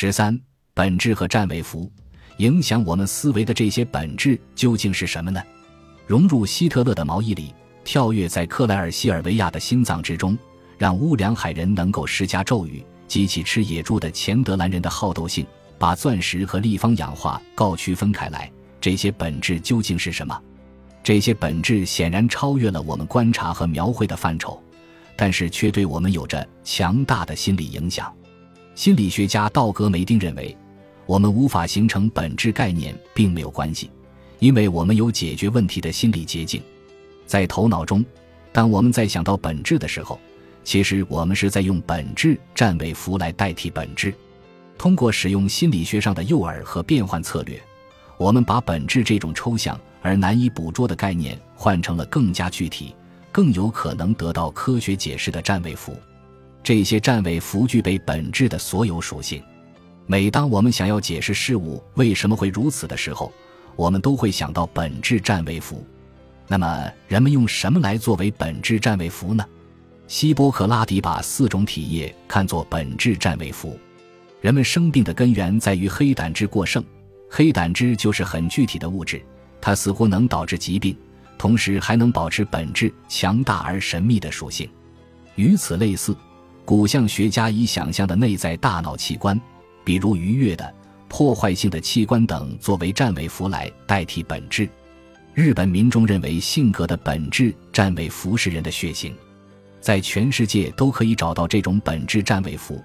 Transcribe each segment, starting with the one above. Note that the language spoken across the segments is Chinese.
十三，本质和占位符影响我们思维的这些本质究竟是什么呢？融入希特勒的毛衣里，跳跃在克莱尔西尔维亚的心脏之中，让乌梁海人能够施加咒语，激起吃野猪的钱德兰人的好斗性，把钻石和立方氧化锆区分开来。这些本质究竟是什么？这些本质显然超越了我们观察和描绘的范畴，但是却对我们有着强大的心理影响。心理学家道格梅丁认为，我们无法形成本质概念并没有关系，因为我们有解决问题的心理捷径。在头脑中，当我们在想到本质的时候，其实我们是在用本质占位符来代替本质。通过使用心理学上的诱饵和变换策略，我们把本质这种抽象而难以捕捉的概念换成了更加具体、更有可能得到科学解释的占位符。这些占位符具备本质的所有属性。每当我们想要解释事物为什么会如此的时候，我们都会想到本质占位符。那么，人们用什么来作为本质占位符呢？希波克拉底把四种体液看作本质占位符。人们生病的根源在于黑胆汁过剩，黑胆汁就是很具体的物质，它似乎能导致疾病，同时还能保持本质强大而神秘的属性。与此类似。古相学家以想象的内在大脑器官，比如愉悦的、破坏性的器官等作为占位符来代替本质。日本民众认为性格的本质占位符是人的血型，在全世界都可以找到这种本质占位符，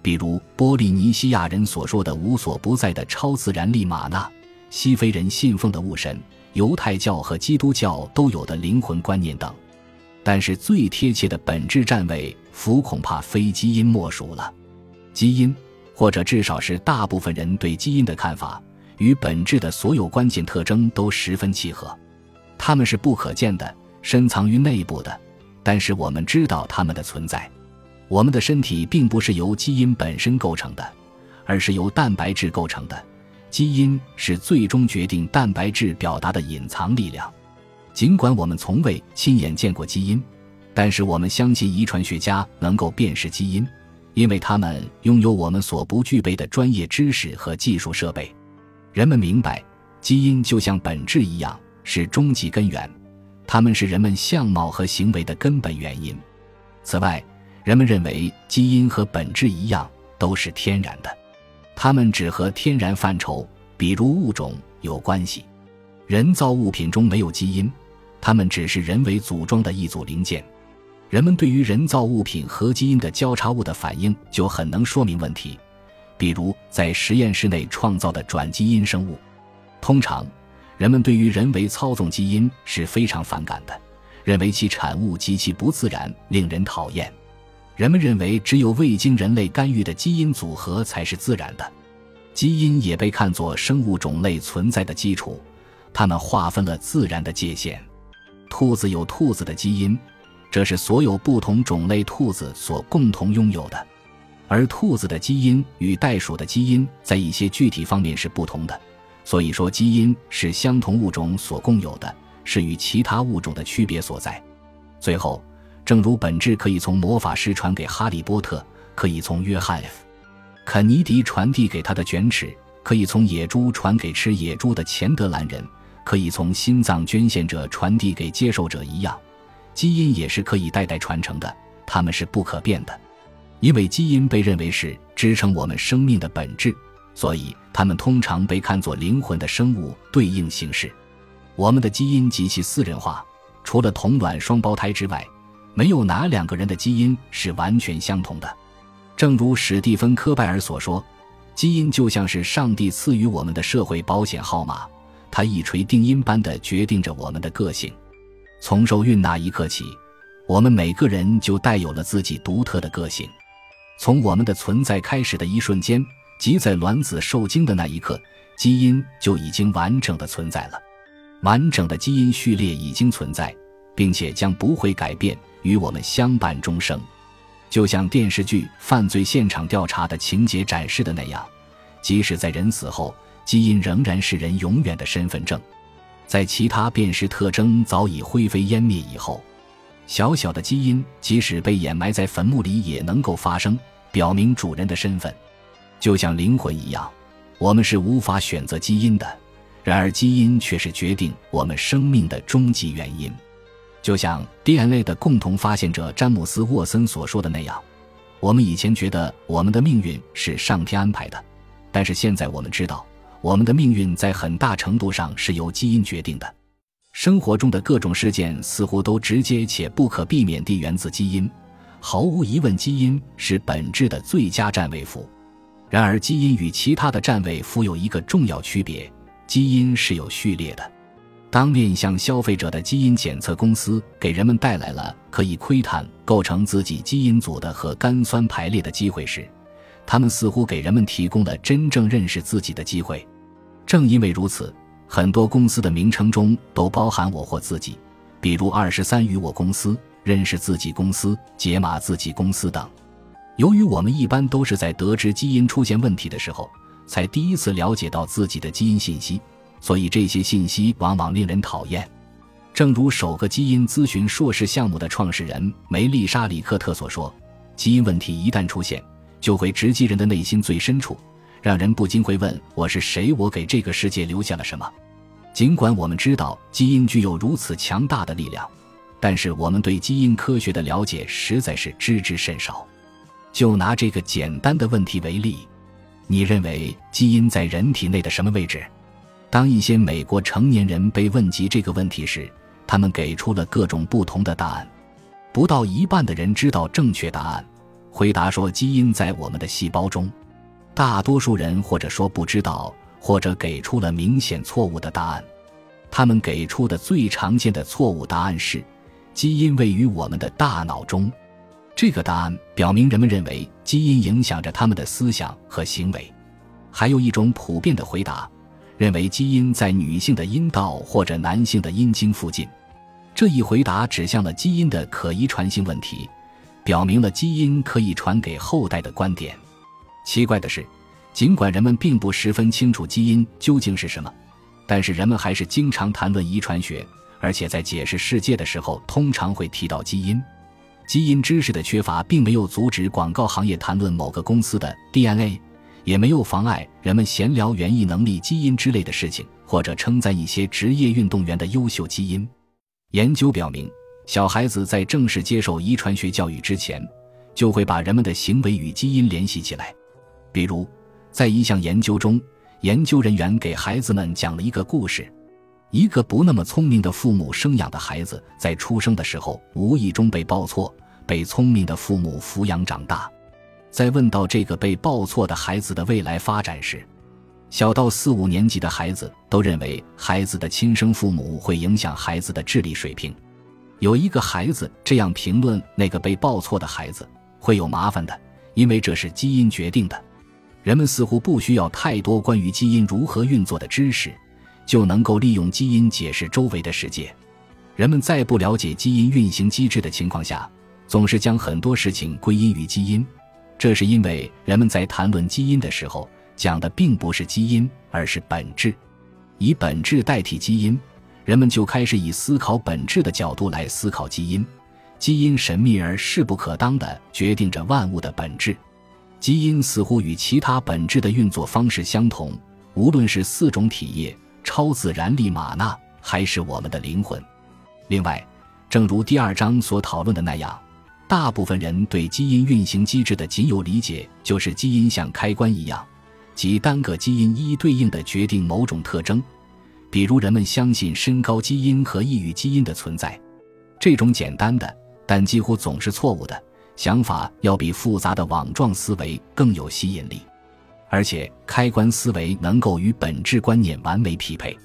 比如波利尼西亚人所说的无所不在的超自然力玛纳，西非人信奉的物神，犹太教和基督教都有的灵魂观念等。但是最贴切的本质占位。福恐怕非基因莫属了，基因，或者至少是大部分人对基因的看法，与本质的所有关键特征都十分契合。它们是不可见的，深藏于内部的，但是我们知道它们的存在。我们的身体并不是由基因本身构成的，而是由蛋白质构成的。基因是最终决定蛋白质表达的隐藏力量。尽管我们从未亲眼见过基因。但是我们相信遗传学家能够辨识基因，因为他们拥有我们所不具备的专业知识和技术设备。人们明白，基因就像本质一样是终极根源，它们是人们相貌和行为的根本原因。此外，人们认为基因和本质一样都是天然的，它们只和天然范畴，比如物种有关系。人造物品中没有基因，它们只是人为组装的一组零件。人们对于人造物品和基因的交叉物的反应就很能说明问题，比如在实验室内创造的转基因生物。通常，人们对于人为操纵基因是非常反感的，认为其产物极其不自然，令人讨厌。人们认为只有未经人类干预的基因组合才是自然的。基因也被看作生物种类存在的基础，它们划分了自然的界限。兔子有兔子的基因。这是所有不同种类兔子所共同拥有的，而兔子的基因与袋鼠的基因在一些具体方面是不同的。所以说，基因是相同物种所共有的，是与其他物种的区别所在。最后，正如本质可以从魔法师传给哈利波特，可以从约翰 ·F· 肯尼迪传递给他的卷尺，可以从野猪传给吃野猪的钱德兰人，可以从心脏捐献者传递给接受者一样。基因也是可以代代传承的，它们是不可变的，因为基因被认为是支撑我们生命的本质，所以它们通常被看作灵魂的生物对应形式。我们的基因极其私人化，除了同卵双胞胎之外，没有哪两个人的基因是完全相同的。正如史蒂芬·科拜尔所说，基因就像是上帝赐予我们的社会保险号码，它一锤定音般的决定着我们的个性。从受孕那一刻起，我们每个人就带有了自己独特的个性。从我们的存在开始的一瞬间，即在卵子受精的那一刻，基因就已经完整的存在了。完整的基因序列已经存在，并且将不会改变，与我们相伴终生。就像电视剧《犯罪现场调查》的情节展示的那样，即使在人死后，基因仍然是人永远的身份证。在其他辨识特征早已灰飞烟灭以后，小小的基因即使被掩埋在坟墓里也能够发声，表明主人的身份。就像灵魂一样，我们是无法选择基因的，然而基因却是决定我们生命的终极原因。就像 DNA 的共同发现者詹姆斯·沃森所说的那样，我们以前觉得我们的命运是上天安排的，但是现在我们知道，我们的命运在很大程度上是由基因决定的。生活中的各种事件似乎都直接且不可避免地源自基因，毫无疑问，基因是本质的最佳占位符。然而，基因与其他的占位符有一个重要区别：基因是有序列的。当面向消费者的基因检测公司给人们带来了可以窥探构成自己基因组的核苷酸排列的机会时，他们似乎给人们提供了真正认识自己的机会。正因为如此，很多公司的名称中都包含“我”或“自己”，比如二十三与我公司、认识自己公司、解码自己公司等。由于我们一般都是在得知基因出现问题的时候，才第一次了解到自己的基因信息。所以这些信息往往令人讨厌，正如首个基因咨询硕士项目的创始人梅丽莎·里克特所说：“基因问题一旦出现，就会直击人的内心最深处，让人不禁会问：我是谁？我给这个世界留下了什么？”尽管我们知道基因具有如此强大的力量，但是我们对基因科学的了解实在是知之甚少。就拿这个简单的问题为例，你认为基因在人体内的什么位置？当一些美国成年人被问及这个问题时，他们给出了各种不同的答案。不到一半的人知道正确答案，回答说基因在我们的细胞中。大多数人或者说不知道，或者给出了明显错误的答案。他们给出的最常见的错误答案是，基因位于我们的大脑中。这个答案表明人们认为基因影响着他们的思想和行为。还有一种普遍的回答。认为基因在女性的阴道或者男性的阴茎附近，这一回答指向了基因的可遗传性问题，表明了基因可以传给后代的观点。奇怪的是，尽管人们并不十分清楚基因究竟是什么，但是人们还是经常谈论遗传学，而且在解释世界的时候通常会提到基因。基因知识的缺乏并没有阻止广告行业谈论某个公司的 DNA。也没有妨碍人们闲聊园艺能力、基因之类的事情，或者称赞一些职业运动员的优秀基因。研究表明，小孩子在正式接受遗传学教育之前，就会把人们的行为与基因联系起来。比如，在一项研究中，研究人员给孩子们讲了一个故事：一个不那么聪明的父母生养的孩子，在出生的时候无意中被抱错，被聪明的父母抚养长大。在问到这个被抱错的孩子的未来发展时，小到四五年级的孩子都认为孩子的亲生父母会影响孩子的智力水平。有一个孩子这样评论那个被报错的孩子：“会有麻烦的，因为这是基因决定的。”人们似乎不需要太多关于基因如何运作的知识，就能够利用基因解释周围的世界。人们在不了解基因运行机制的情况下，总是将很多事情归因于基因。这是因为人们在谈论基因的时候，讲的并不是基因，而是本质。以本质代替基因，人们就开始以思考本质的角度来思考基因。基因神秘而势不可当的决定着万物的本质。基因似乎与其他本质的运作方式相同，无论是四种体液、超自然力玛纳，还是我们的灵魂。另外，正如第二章所讨论的那样。大部分人对基因运行机制的仅有理解，就是基因像开关一样，即单个基因一一对应的决定某种特征。比如，人们相信身高基因和抑郁基因的存在。这种简单的，但几乎总是错误的想法，要比复杂的网状思维更有吸引力。而且，开关思维能够与本质观念完美匹配，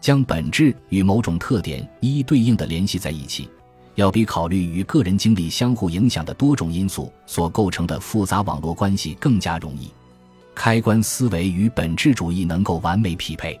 将本质与某种特点一一对应的联系在一起。要比考虑与个人经历相互影响的多种因素所构成的复杂网络关系更加容易。开关思维与本质主义能够完美匹配。